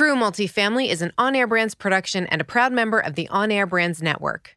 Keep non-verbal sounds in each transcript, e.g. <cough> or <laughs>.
True Multifamily is an on air brands production and a proud member of the On Air Brands Network.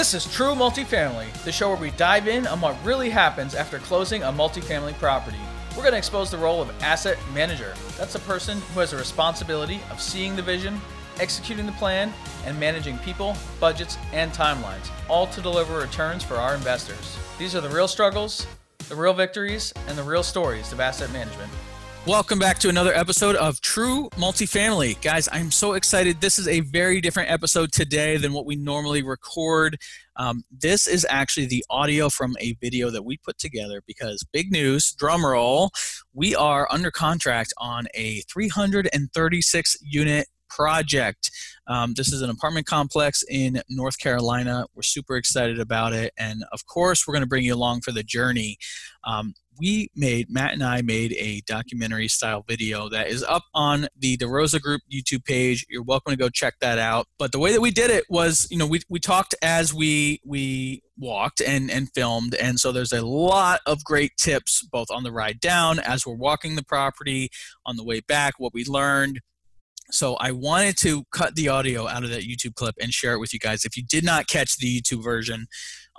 This is True Multifamily, the show where we dive in on what really happens after closing a multifamily property. We're going to expose the role of asset manager. That's a person who has a responsibility of seeing the vision, executing the plan, and managing people, budgets, and timelines, all to deliver returns for our investors. These are the real struggles, the real victories, and the real stories of asset management. Welcome back to another episode of True Multifamily. Guys, I'm so excited. This is a very different episode today than what we normally record. Um, this is actually the audio from a video that we put together because big news, drum roll, we are under contract on a 336 unit project. Um, this is an apartment complex in North Carolina. We're super excited about it. And of course, we're going to bring you along for the journey. Um, we made, Matt and I made a documentary style video that is up on the DeRosa Group YouTube page. You're welcome to go check that out. But the way that we did it was, you know, we, we talked as we, we walked and, and filmed. And so there's a lot of great tips both on the ride down as we're walking the property, on the way back, what we learned. So I wanted to cut the audio out of that YouTube clip and share it with you guys. If you did not catch the YouTube version,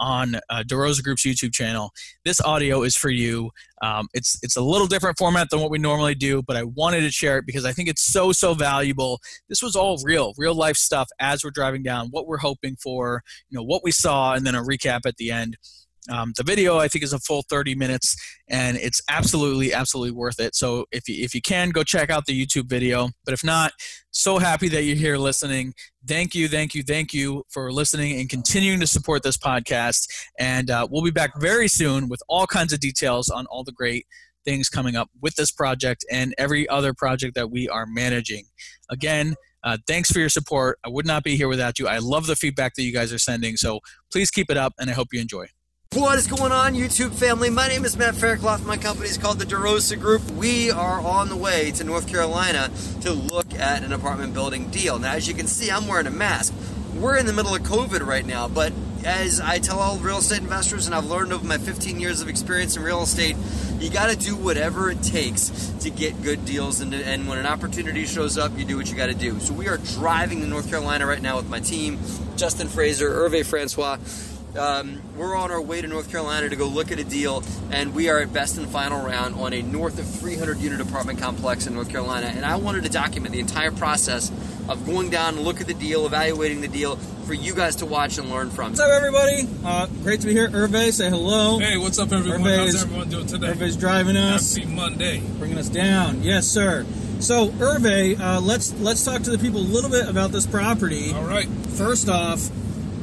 on uh, DeRosa Group's YouTube channel. This audio is for you. Um, it's it's a little different format than what we normally do, but I wanted to share it because I think it's so so valuable. This was all real, real life stuff as we're driving down, what we're hoping for, you know, what we saw, and then a recap at the end. Um, the video I think is a full 30 minutes, and it's absolutely, absolutely worth it. So if you, if you can, go check out the YouTube video. But if not, so happy that you're here listening. Thank you, thank you, thank you for listening and continuing to support this podcast. And uh, we'll be back very soon with all kinds of details on all the great things coming up with this project and every other project that we are managing. Again, uh, thanks for your support. I would not be here without you. I love the feedback that you guys are sending. So please keep it up, and I hope you enjoy. What is going on, YouTube family? My name is Matt Faircloth. My company is called the DeRosa Group. We are on the way to North Carolina to look at an apartment building deal. Now, as you can see, I'm wearing a mask. We're in the middle of COVID right now, but as I tell all real estate investors, and I've learned over my 15 years of experience in real estate, you got to do whatever it takes to get good deals. And, and when an opportunity shows up, you do what you got to do. So we are driving to North Carolina right now with my team Justin Fraser, Hervé Francois. Um, we're on our way to North Carolina to go look at a deal, and we are at best and final round on a north of 300 unit apartment complex in North Carolina. And I wanted to document the entire process of going down and look at the deal, evaluating the deal for you guys to watch and learn from. What's up, everybody? Uh, great to be here. Hervé, say hello. Hey, what's up, everyone? Hervé's, How's everyone doing today? Hervé's driving us. Happy Monday. Bringing us down. Yes, sir. So, Hervé, uh, let's let's talk to the people a little bit about this property. All right. First off,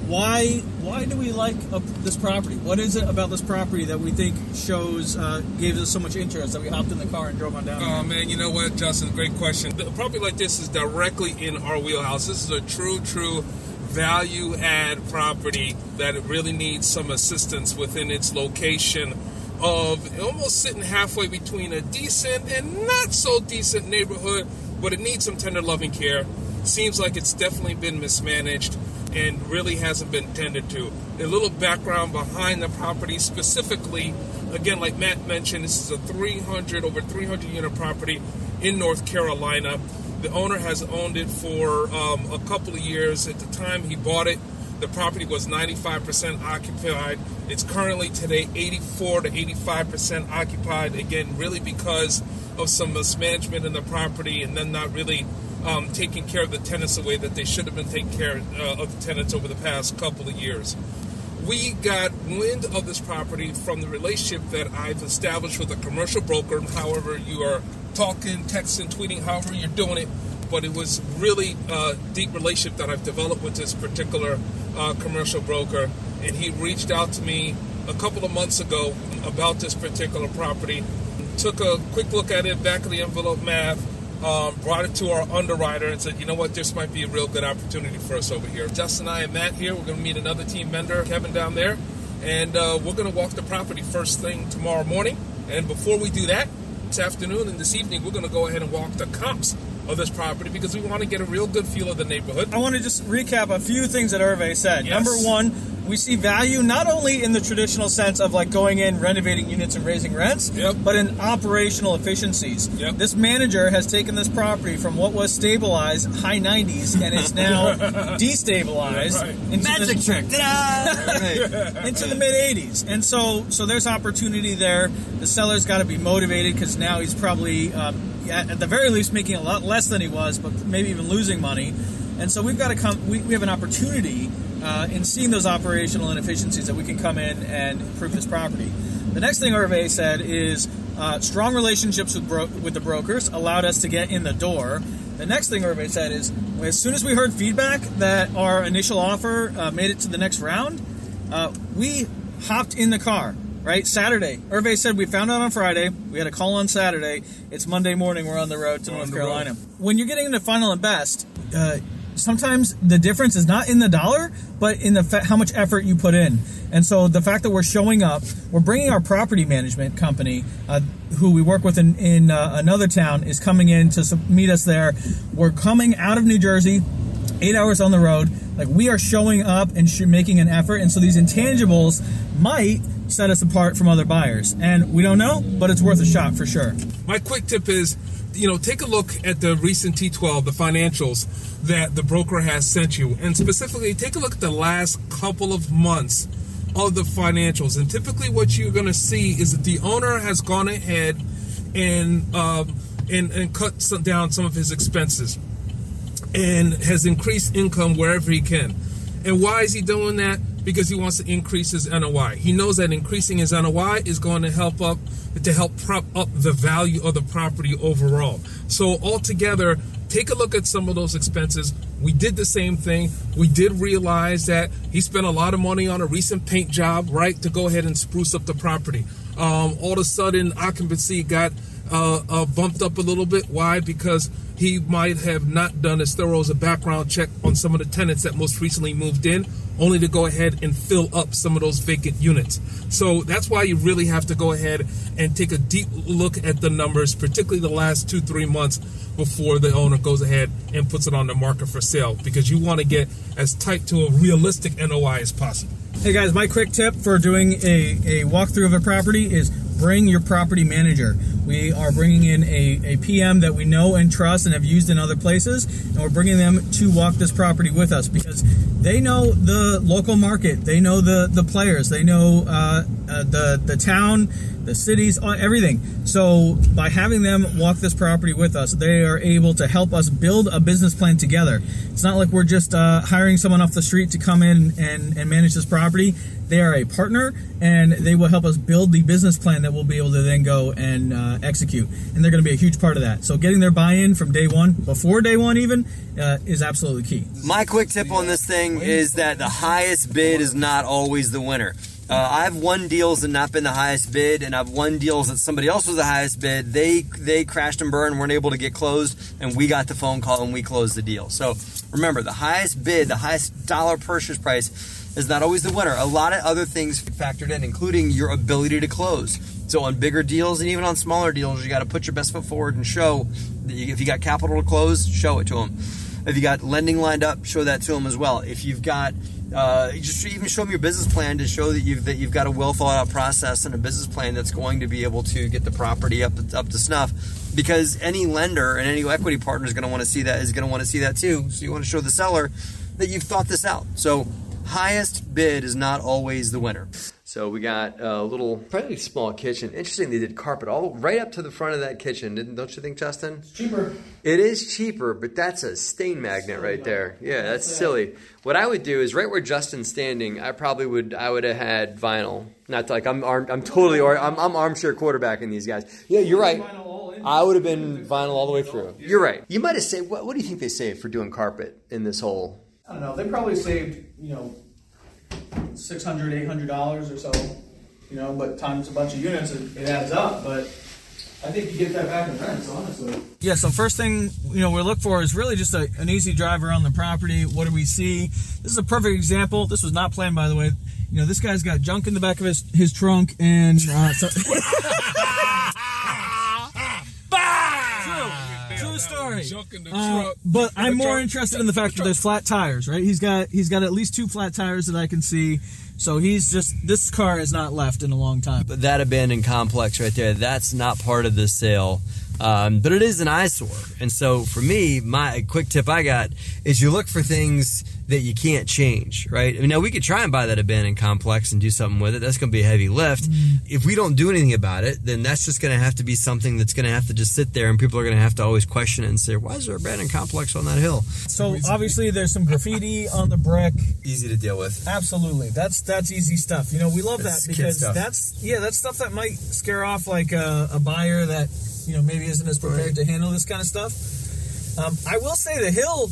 why why do we like uh, this property? What is it about this property that we think shows uh, gave us so much interest that we hopped in the car and drove on down? Oh man, you know what, Justin? Great question. A property like this is directly in our wheelhouse. This is a true, true value add property that really needs some assistance within its location of almost sitting halfway between a decent and not so decent neighborhood, but it needs some tender loving care. Seems like it's definitely been mismanaged and really hasn't been tended to. A little background behind the property, specifically, again, like Matt mentioned, this is a 300 over 300 unit property in North Carolina. The owner has owned it for um, a couple of years. At the time he bought it, The property was 95% occupied. It's currently today 84 to 85% occupied. Again, really because of some mismanagement in the property and then not really um, taking care of the tenants the way that they should have been taking care uh, of the tenants over the past couple of years. We got wind of this property from the relationship that I've established with a commercial broker. However, you are talking, texting, tweeting, however you're doing it, but it was really a deep relationship that I've developed with this particular uh, commercial broker. And he reached out to me a couple of months ago about this particular property. Took a quick look at it, back of the envelope math, um, brought it to our underwriter and said, you know what, this might be a real good opportunity for us over here. Justin and I and Matt here. We're going to meet another team member, Kevin, down there, and uh, we're going to walk the property first thing tomorrow morning. And before we do that, this afternoon and this evening, we're going to go ahead and walk the comps of this property because we want to get a real good feel of the neighborhood. I want to just recap a few things that Hervé said. Yes. Number one, we see value not only in the traditional sense of like going in, renovating units, and raising rents, Yep. but in operational efficiencies. Yep. This manager has taken this property from what was stabilized high 90s and is now <laughs> destabilized Right. into Magic the, trick. Ta-da! <laughs> into the mid 80s. And so so there's opportunity there. The seller's got to be motivated because now he's probably um, at at the very least making a lot less than he was, but maybe even losing money. And so we've got to come. We, we have an opportunity uh, in seeing those operational inefficiencies that we can come in and improve this property. The next thing Hervé said is uh, strong relationships with bro- with the brokers allowed us to get in the door. The next thing Hervé said is as soon as we heard feedback that our initial offer uh, made it to the next round, uh, we hopped in the car. Right, Saturday. Hervé said we found out on Friday. We had a call on Saturday. It's Monday morning. We're on the road to We're North Carolina. road. When you're getting into final and best, uh, sometimes the difference is not in the dollar, but in the fa- how much effort you put in. And so the fact that we're showing up, we're bringing our property management company, uh, who we work with in, in uh, another town, is coming in to meet us there. We're coming out of New Jersey, eight hours on the road. Like we are showing up and sh- making an effort, and so these intangibles might set us apart from other buyers. And we don't know, but it's worth a shot for sure. My quick tip is, you know, take a look at the recent T12, the financials that the broker has sent you, and specifically take a look at the last couple of months of the financials. And typically, what you're going to see is that the owner has gone ahead and um, and, and cut some, down some of his expenses and has increased income wherever he can. And why is he doing that? Because he wants to increase his NOI. He knows that increasing his NOI is going to help up to help prop up the value of the property overall. So altogether, take a look at some of those expenses. We did the same thing. We did realize that he spent a lot of money on a recent paint job, right, to go ahead and spruce up the property. Um, all of a sudden, occupancy got uh, uh, bumped up a little bit. Why? Because he might have not done as thorough as a background check on some of the tenants that most recently moved in, only to go ahead and fill up some of those vacant units. So that's why you really have to go ahead and take a deep look at the numbers, particularly the last two, three months before the owner goes ahead and puts it on the market for sale, because you want to get as tight to a realistic NOI as possible. Hey guys, my quick tip for doing a, a walkthrough of a property is bring your property manager. We are bringing in a, a PM that we know and trust and have used in other places, and we're bringing them to walk this property with us because they know the local market, they know the, the players, they know uh, uh, the, the town, the cities, uh, everything. So by having them walk this property with us, they are able to help us build a business plan together. It's not like we're just uh, hiring someone off the street to come in and, and manage this property. They are a partner, and they will help us build the business plan that we'll be able to then go and uh, execute. And they're going to be a huge part of that. So getting their buy-in from day one, before day one even, uh, is absolutely key. My quick tip on this thing is that the highest bid is not always the winner. Uh, I've won deals and not been the highest bid, and I've won deals that somebody else was the highest bid. They they crashed and burned, weren't able to get closed, and we got the phone call and we closed the deal. So remember, the highest bid, the highest dollar purchase price, is not always the winner. A lot of other things factored in, including your ability to close. So on bigger deals and even on smaller deals, you got to put your best foot forward and show that you, if you got capital to close, show it to them. If you got lending lined up, show that to them as well. If you've got uh, just even show them your business plan to show that you've that you've got a well thought out process and a business plan that's going to be able to get the property up up to snuff. Because any lender and any equity partner is going to want to see that is going to want to see that too. So you want to show the seller that you've thought this out. So highest bid is not always the winner. So we got a little, pretty small kitchen. Interesting, they did carpet all right up to the front of that kitchen, didn't, don't you think, Justin? Cheaper. It is cheaper, but that's a stain magnet right there. Yeah, that's silly. What I would do is right where Justin's standing, I probably would I would have had vinyl. Not to, like I'm arm, I'm totally or I'm, I'm armchair quarterbacking these guys. Yeah, you're right. I would have been vinyl all the way through. You're right. You might have saved. What, what do you think they saved for doing carpet in this whole? I don't know. They probably saved, you know, six hundred, eight hundred dollars or so. You know, but times a bunch of units, it, it adds up. But I think you get that back in rents, honestly. Yeah. So first thing you know we look for is really just a, an easy drive around the property. What do we see? This is a perfect example. This was not planned, by the way. You know, this guy's got junk in the back of his his trunk, and uh, so, <laughs> <laughs> True. True story. The Uh, truck. but I'm more truck. interested in the fact that there's flat tires, right? He's got he's got at least two flat tires that I can see. So he's just this car has not left in a long time. But that abandoned complex right there, that's not part of this sale. Um, but it is an eyesore. And so for me, my quick tip I got is you look for things that you can't change, right? I mean, now we could try and buy that abandoned complex and do something with it. That's going to be a heavy lift. If we don't do anything about it, then that's just going to have to be something that's going to have to just sit there and people are going to have to always question it and say, why is there an abandoned complex on that hill? So obviously there's some graffiti on the brick. Easy to deal with. Absolutely, that's that's easy stuff. You know, we love That's that because that's yeah, that's stuff that might scare off like a, a buyer that you know maybe isn't as prepared to handle this kind of stuff. Um, I will say the hill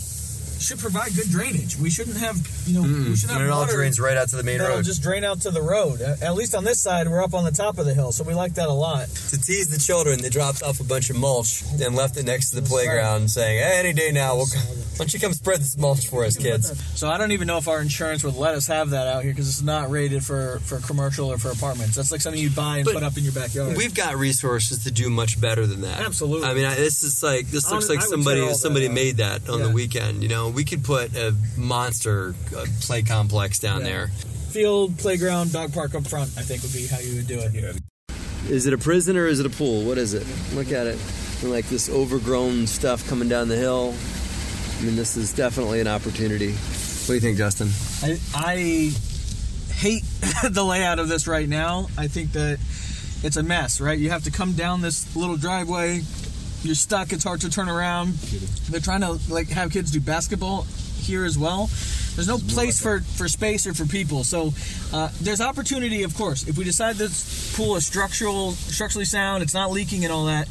should provide good drainage. We shouldn't have you know mm. we should have And it all water drains right out to the main that'll road. just drain out to the road. At least on this side, we're up on the top of the hill, so we like that a lot. to tease the children, they dropped off a bunch of mulch and left it next to the playground, saying, "Hey, any day now, we'll, why don't you come spread this mulch for us, kids?" So I don't even know if our insurance would let us have that out here because it's not rated for for commercial or for apartments. That's like something you buy and But put up in your backyard. We've got resources to do much better than that. Absolutely. I mean, I, this is like this looks I like somebody somebody that made that on the weekend. You know, we could put a monster uh, play complex down Yeah. there. field, playground, dog park up front. I think would be how you would do it it. Is it a prison or is it a pool? What is it? Look at it. Like this overgrown stuff coming down the hill. I mean, this is definitely an opportunity. What do you think, Justin? I, I hate <laughs> the layout of this right now. I think that it's a mess, right? You have to come down this little driveway. You're stuck. It's hard to turn around. They're trying to like have kids do basketball here as well. There's no place for, for space or for people. So uh, there's opportunity, of course. If we decide this pool is structural, structurally sound, it's not leaking and all that,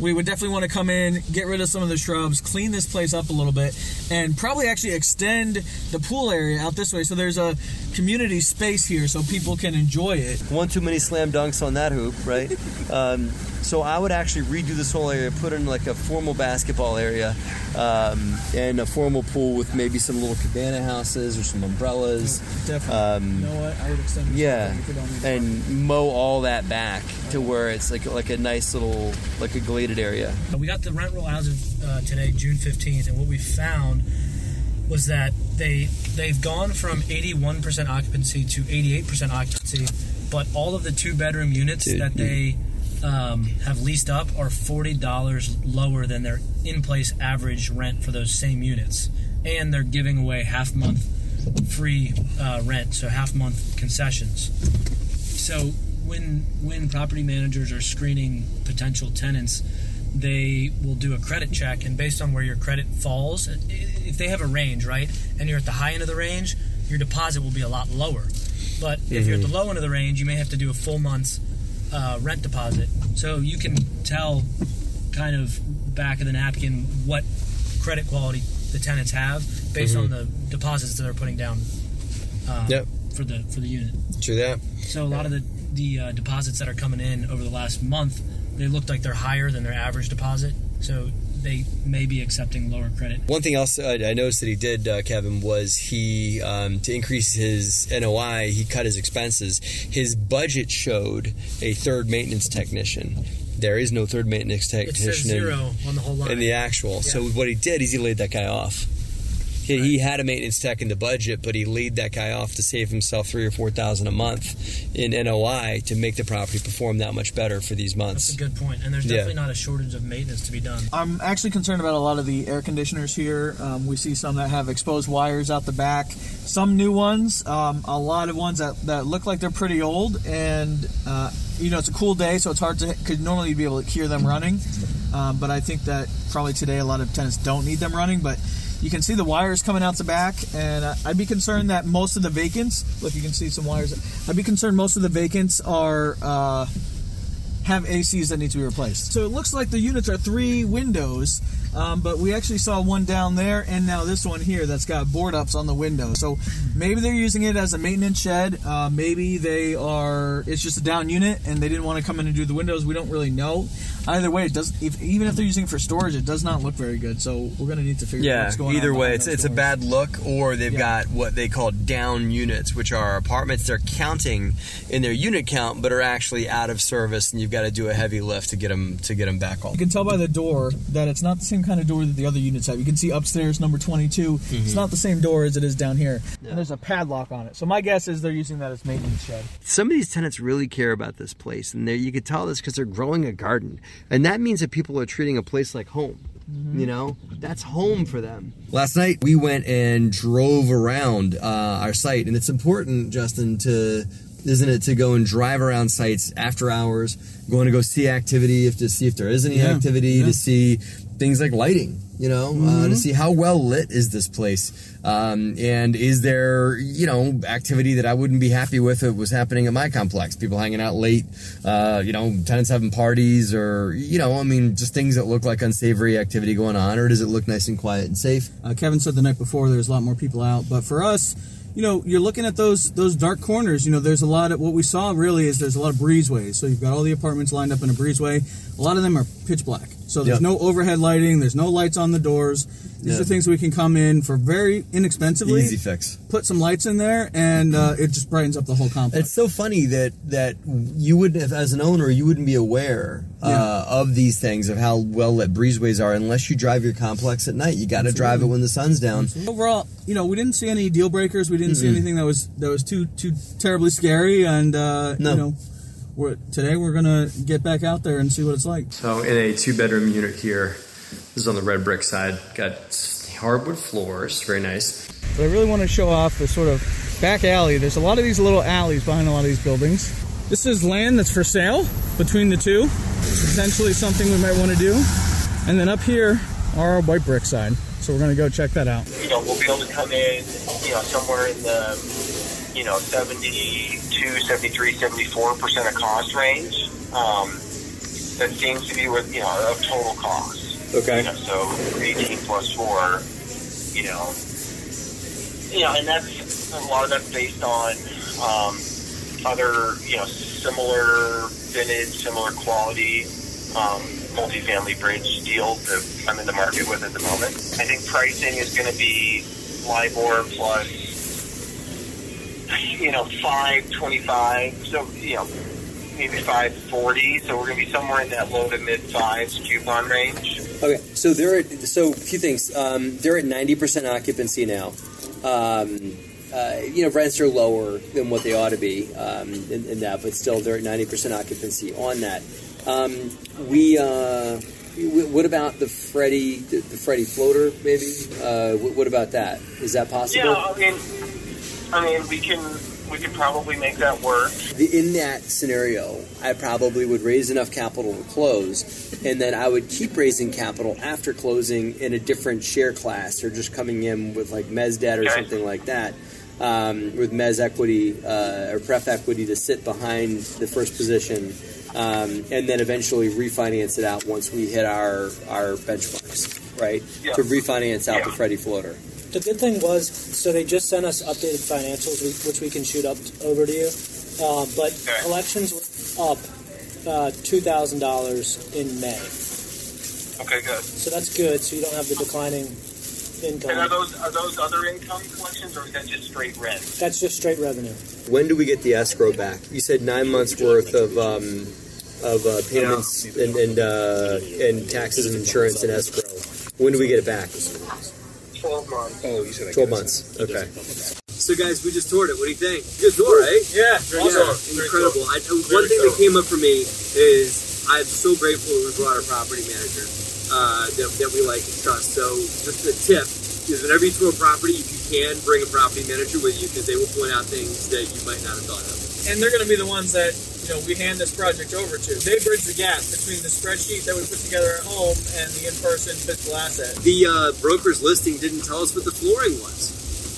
we would definitely want to come in, get rid of some of the shrubs, clean this place up a little bit, and probably actually extend the pool area out this way so there's a community space here so people can enjoy it. One too many slam dunks on that hoop, right? <laughs> um, so I would actually redo this whole area, put in like a formal basketball area, um, and a formal pool with maybe some little cabana houses or some umbrellas. Definitely. Um, you know what? I would extend Yeah, whole thing if and mow all that back to where it's like like a nice little like a gladed area. We got the rent roll as of uh, today, June 15th, and what we found was that they they've gone from 81% occupancy to 88% occupancy, but all of the two bedroom units Dude. that they um, have leased up are $40 lower than their in place average rent for those same units, and they're giving away half month free uh, rent, so half month concessions. So when when property managers are screening potential tenants, they will do a credit check, and based on where your credit falls, if they have a range, right, and you're at the high end of the range, your deposit will be a lot lower. But if you're at the low end of the range, you may have to do a full month's uh, rent deposit. So you can tell, kind of back of the napkin, what credit quality the tenants have based on the deposits that they're putting down. Uh, Yep. For the for the unit. True that. So a lot of the the uh, deposits that are coming in over the last month, they look like they're higher than their average deposit. So they may be accepting lower credit. One thing else I noticed that he did, uh, Kevin, was he um, to increase his NOI, he cut his expenses. His budget showed a third maintenance technician. There is no third maintenance technician It technician says in- zero on the whole line. in the actual. So what he did is he laid that guy off. He, he had a maintenance tech in the budget, but he laid that guy off to save himself three or four thousand a month in NOI to make the property perform that much better for these months. That's a good. And there's Yeah. definitely not a shortage of maintenance to be done. I'm actually concerned about a lot of the air conditioners here. Um, we see some that have exposed wires out the back, some new ones, um, a lot of ones that, that look like they're pretty old. And, uh, you know, it's a cool day, so it's hard to, could normally be able to hear them running. Um, but I think that probably today a lot of tenants don't need them running. But you can see the wires coming out the back, and I'd be concerned that most of the vacants, look, you can see some wires. I'd be concerned most of the vacants are. Uh, have ACs that need to be replaced. So it looks like the units are three windows, um, but we actually saw one down there and now this one here that's got board ups on the window. So maybe they're using it as a maintenance shed. Uh, maybe they are. It's just a down unit and they didn't want to come in and do the windows. We don't really know. Either way, it does. If, even if they're using it for storage, it does not look very good. So we're gonna need to figure out Yeah, what's going on. either way, it's it's a bad look, or they've Yeah. got what they call down units, which are apartments they're counting in their unit count, but are actually out of service, and you've got to do a heavy lift to get them to get them back on. You can tell by the door that it's not the same kind of door that the other units have. You can see upstairs, number 22. It's mm-hmm. not the same door as it is down here. And there's a padlock on it. So my guess is they're using that as maintenance shed. Some of these tenants really care about this place, and they you could tell this because they're growing a garden, and that means that people are treating a place like home. You know, that's home for them. Last night we went and drove around uh, our site, and it's important, Justin, to isn't it to go and drive around sites after hours, going to go see activity, if to see if there is any Yeah, activity, yeah. to see things like lighting. You know, uh, to see how well lit is this place, um, and is there you know activity that I wouldn't be happy with if it was happening at my complex? People hanging out late, uh, you know, tenants having parties, or you know, I mean, just things that look like unsavory activity going on, or does it look nice and quiet and safe? Uh, Kevin said the night before there's a lot more people out, but for us, you know, you're looking at those those dark corners. You know, there's a lot of what we saw really is there's a lot of breezeways. So you've got all the apartments lined up in a breezeway. A lot of them are pitch black. So there's Yep. no overhead lighting. There's no lights on the doors. These Yeah. are things we can come in for very inexpensively. Easy fix. Put some lights in there, and uh, it just brightens up the whole complex. It's so funny that that you wouldn't, have, as an owner, you wouldn't be aware uh, of these things of how well lit breezeways are unless you drive your complex at night. You got to drive it when the sun's down. Overall, you know, we didn't see any deal breakers. We didn't see anything that was that was too too terribly scary. And uh, No. you know, we're, today we're gonna get back out there and see what it's like. So in a two bedroom unit here, this is on the red brick side. Got hardwood floors, very nice. But I really want to show off the sort of back alley. There's a lot of these little alleys behind a lot of these buildings. This is land that's for sale between the two. Potentially something we might want to do. And then up here are our white brick side. So we're gonna go check that out. you know, we'll be able to come in, you know, somewhere in the, you know, 72, 73, 74% of cost range. Um, that seems to be what, you know, of total cost. Okay. You know, so 18 plus 4, you know, you know, and that's, a lot of that's based on, um, other, you know, similar vintage, similar quality, um, multifamily bridge deals that I'm in the market with at the moment. I think pricing is going to be LIBOR plus, you know, 525. So, you know, maybe 540. So we're going to be somewhere in that low to mid fives coupon range. Okay, so they're at, so a few things. Um, they're at ninety percent occupancy now. Um, uh, you know, rents are lower than what they ought to be um, in, in that, but still they're at ninety percent occupancy on that. Um, we. Uh, wh- what about the Freddie, the, the Freddie floater? Maybe. Uh, wh- what about that? Is that possible? Yeah, I mean, I mean, we can we can probably make that work. In that scenario, I probably would raise enough capital to close, and then I would keep raising capital after closing in a different share class, or just coming in with like mez debt or Okay. something like that, um, with mez equity uh, or pref equity to sit behind the first position, um, and then eventually refinance it out once we hit our our benchmarks, right? Yeah. To refinance out the Yeah. Freddie floater. The good thing was, so they just sent us updated financials, which we can shoot up over to you. Uh, but Okay. collections were up uh, two thousand dollars in May, Okay, good. so that's good. So you don't have the declining income. And are income. those are those other income collections, or is that just straight rent? That's just straight revenue. When do we get the escrow back? You said nine months worth of um, of uh, payments and and, uh, and taxes and insurance and escrow. When do we get it back? 12 months. Oh, you said I 12 months. Okay. So, guys, we just toured it. What do you think? Good tour, right? Yeah, Very Yeah, incredible. I, one Very thing that came up for me is I'm so grateful we brought our property manager uh, that, that we like and trust. So, just a tip is whenever you tour a property, if you can, bring a property manager with you because they will point out things that you might not have thought of. and they're going to be the ones that you know we hand this project over to. They bridge the gap between the spreadsheet that we put together at home and the in-person physical asset. The uh, broker's listing didn't tell us what the flooring was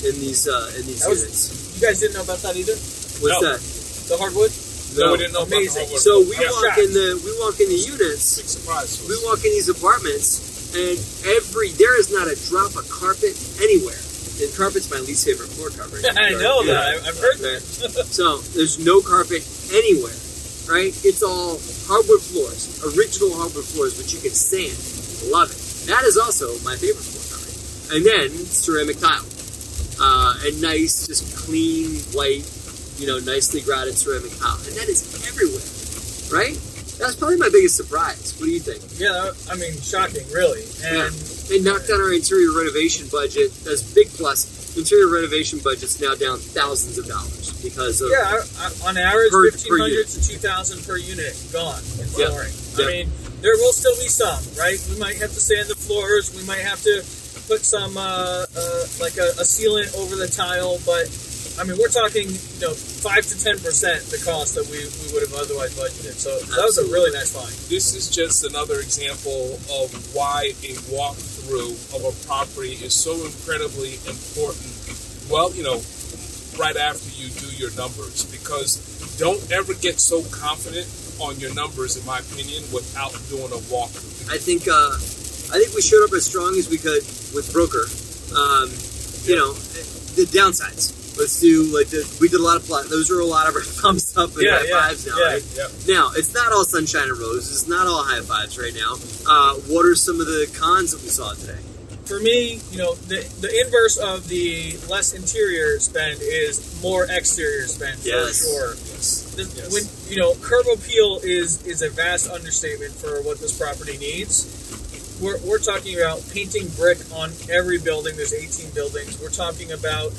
in these uh, in these was- units. You guys didn't know about that either. What's No. that? The hardwood. No, we didn't know Amazing. about the So we Yeah. walk in the we walk in the units. Big surprise. We walk in these apartments, and every there is not a drop of carpet anywhere. And carpet's my least favorite floor covering. <laughs> I know Yeah. that. I've heard that. <laughs> So there's no carpet anywhere, right? It's all hardwood floors, original hardwood floors, which you can sand. Love it. That is also my favorite floor covering. And then ceramic tile, uh, and nice, just clean white, you know, nicely grouted ceramic tile, and that is everywhere, right? That's probably my biggest surprise. What do you think? Yeah, that- I mean, shocking, really. And They knocked down our interior renovation budget. That's big plus. Interior renovation budget's now down thousands of dollars because of yeah, on average, fifteen hundred to two thousand per unit gone in Yeah. flooring. Yeah. I mean, there will still be some, right? We might have to sand the floors. We might have to put some uh, uh, like a, a sealant over the tile, but I mean, we're talking you know five to ten percent the cost that we, we would have otherwise budgeted. So that was a really nice find. This is just another example of why a walkthrough of a property is so incredibly important. Well, you know, right after you do your numbers, because don't ever get so confident on your numbers, in my opinion, without doing a walkthrough. I think uh, I think we showed up as strong as we could with broker. Um, you know, the downsides. Let's do like the, we did a lot of plot. Those are a lot of our <laughs> thumbs up and Yeah, high yeah, fives now. yeah. Right? Yeah. Now it's not all sunshine and roses. It's not all high fives right now. Uh, what are some of the cons that we saw today? For me, you know, the the inverse of the less interior spend is more exterior spend Yes. for sure. Yes. The- Yes. When you know, curb appeal is is a vast understatement for what this property needs. We're, we're talking about painting brick on every building. There's 18 buildings. We're talking about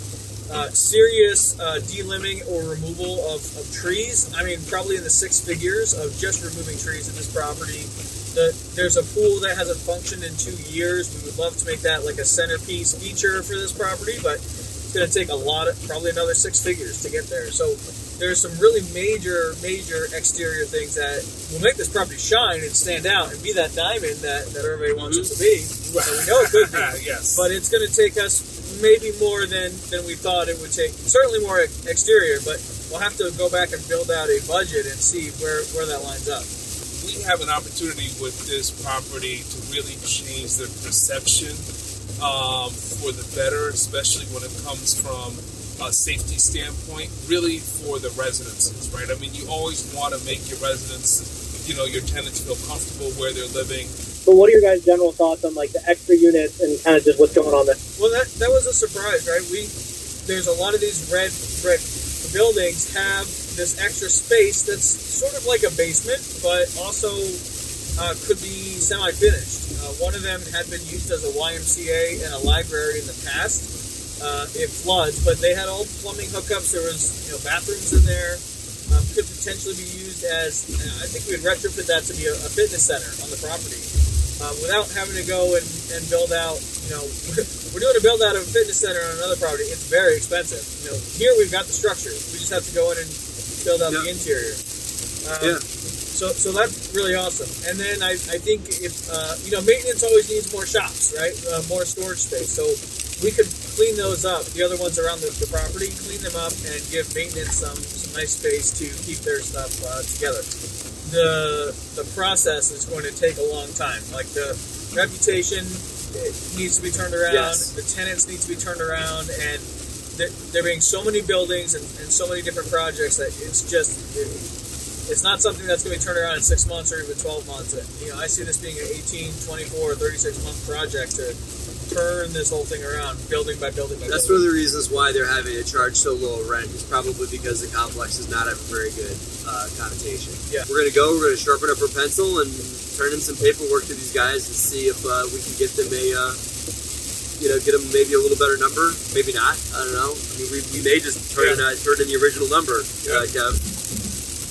uh, serious uh, delimbing or removal of, of trees. I mean, probably in the six figures of just removing trees in this property. The, there's a pool that hasn't functioned in two years. We would love to make that like a centerpiece feature for this property, but it's going to take a lot of probably another six figures to get there. So there's some really major, major exterior things that will make this property shine and stand out and be that diamond that, that everybody wants it to be. And we know it could be. <laughs> yes. But it's going to take us maybe more than, than we thought it would take. Certainly more exterior, but we'll have to go back and build out a budget and see where, where that lines up. we have an opportunity with this property to really change the perception um, for the better, especially when it comes from a safety standpoint, really for the residences, right? I mean, you always want to make your residents, you know, your tenants feel comfortable where they're living. But what are your guys' general thoughts on like the extra units and kind of just what's going on there? Well, that that was a surprise, right? We there's a lot of these red brick buildings have this extra space that's sort of like a basement, but also uh, could be semi-finished. Uh, one of them had been used as a YMCA and a library in the past. Uh, it floods, but they had all plumbing hookups. There was you know bathrooms in there. Um, could potentially be used as. I think we'd retrofit that to be a, a fitness center on the property uh, without having to go and, and build out, you know, <laughs> we're doing a build out of a fitness center on another property. It's very expensive. You know, here we've got the structure. We just have to go in and build out the interior. Um, Yeah. So, so that's really awesome. And then I, I think if, uh, you know, maintenance always needs more shops, right? Uh, more storage space. So we could clean those up, the other ones around the, the property, clean them up and give maintenance some, some nice space to keep their stuff uh, together the the process is going to take a long time. Like the reputation needs to be turned around. Yes. The tenants need to be turned around, and there, there being so many buildings and, and so many different projects that it's just it, it's not something that's going to be turned around in six months or even 12 months. You know, I see this being an 18, 24, 36 month project to turn this whole thing around, building by building by That's one of the reasons why they're having to charge so low rent is probably because the complex does not have a very good uh, connotation. Yeah. We're gonna go. We're gonna sharpen up our pencil and turn in some paperwork to these guys and see if uh, we can get them a uh, you know, get them maybe a little better number, maybe not. I don't know. I mean, we, we may just turn in, uh, turn in the original number, uh, Kev.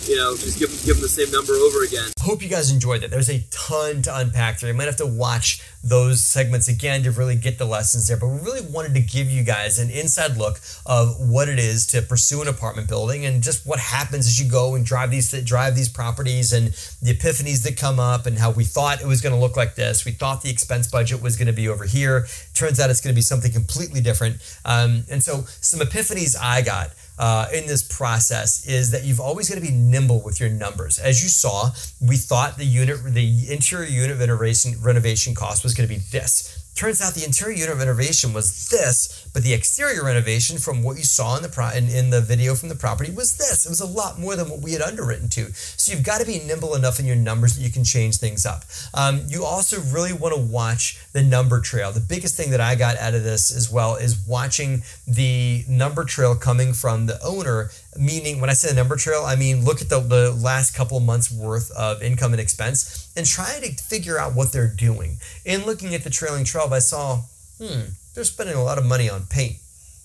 You know, just give give them the same number over again. Hope you guys enjoyed that. There's a ton to unpack there. You might have to watch those segments again to really get the lessons there. But we really wanted to give you guys an inside look of what it is to pursue an apartment building and just what happens as you go and drive these drive these properties and the epiphanies that come up and how we thought it was going to look like this. We thought the expense budget was going to be over here. Turns out it's going to be something completely different. Um, and so some epiphanies I got uh, in this process is that you've always got to be nimble with your numbers. As you saw, we thought the unit, the interior unit renovation renovation cost was going to be this. Turns out the interior unit renovation was this, but the exterior renovation from what you saw in the pro- in, in the video from the property was this. It was a lot more than what we had underwritten to. So you've got to be nimble enough in your numbers that you can change things up. Um, you also really want to watch the number trail. The biggest thing that I got out of this as well is watching the number trail coming from the owner meaning when I say the number trail, I mean look at the, the last couple months worth of income and expense and try to figure out what they're doing. In looking at the trailing 12, I saw, hmm, they're spending a lot of money on paint.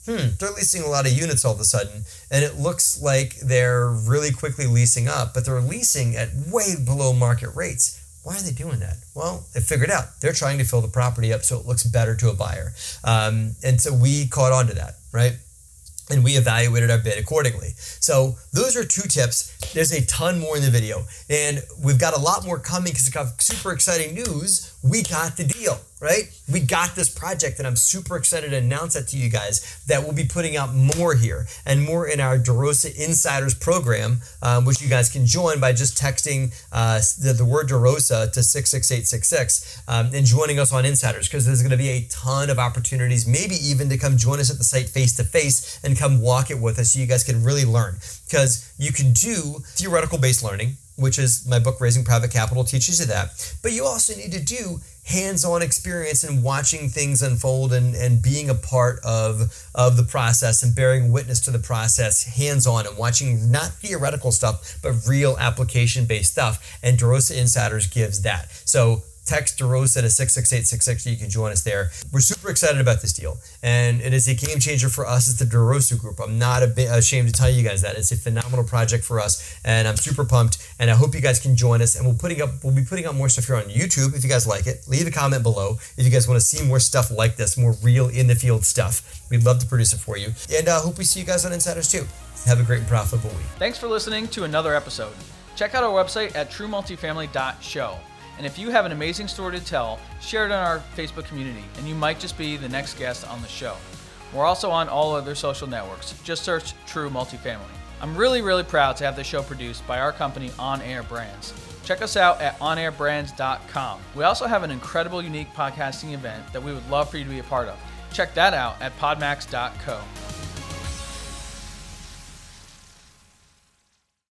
Hmm, they're leasing a lot of units all of a sudden, and it looks like they're really quickly leasing up, but they're leasing at way below market rates. Why are they doing that? Well, they figured out they're trying to fill the property up so it looks better to a buyer. Um, and so we caught on to that, right? And we evaluated our bid accordingly. So those are two tips. There's a ton more in the video, and we've got a lot more coming because we got super exciting news. We got the deal, right? We got this project, and I'm super excited to announce that to you guys that we'll be putting out more here and more in our DeRosa Insiders program, um, which you guys can join by just texting uh, the, the, word DeRosa to 66866 um, and joining us on Insiders because there's going to be a ton of opportunities, maybe even to come join us at the site face to face and come walk it with us so you guys can really learn because you can do theoretical based learning which is my book raising private capital teaches you that. But you also need to do hands-on experience and watching things unfold and, and being a part of of the process and bearing witness to the process hands-on and watching not theoretical stuff but real application based stuff. And DeRosa Insiders gives that. So text DeRosa to 66866 you can join us there. We're super excited about this deal, and it is a game changer for us as the DeRosa Group. I'm not ashamed to tell you guys that. It's a phenomenal project for us, and I'm super pumped, and I hope you guys can join us, and we'll, putting up, we'll be putting up more stuff here on YouTube if you guys like it. Leave a comment below if you guys want to see more stuff like this, more real in-the-field stuff. We'd love to produce it for you, and I uh, hope we see you guys on Insiders too. Have a great and profitable week. Thanks for listening to another episode. Check out our website at truemultifamily.show. And if you have an amazing story to tell, share it on our Facebook community, and you might just be the next guest on the show. We're also on all other social networks. Just search True Multifamily. I'm really, really proud to have the show produced by our company, On Air Brands. Check us out at onairbrands.com. We also have an incredible, unique podcasting event that we would love for you to be a part of. Check that out at podmax.co.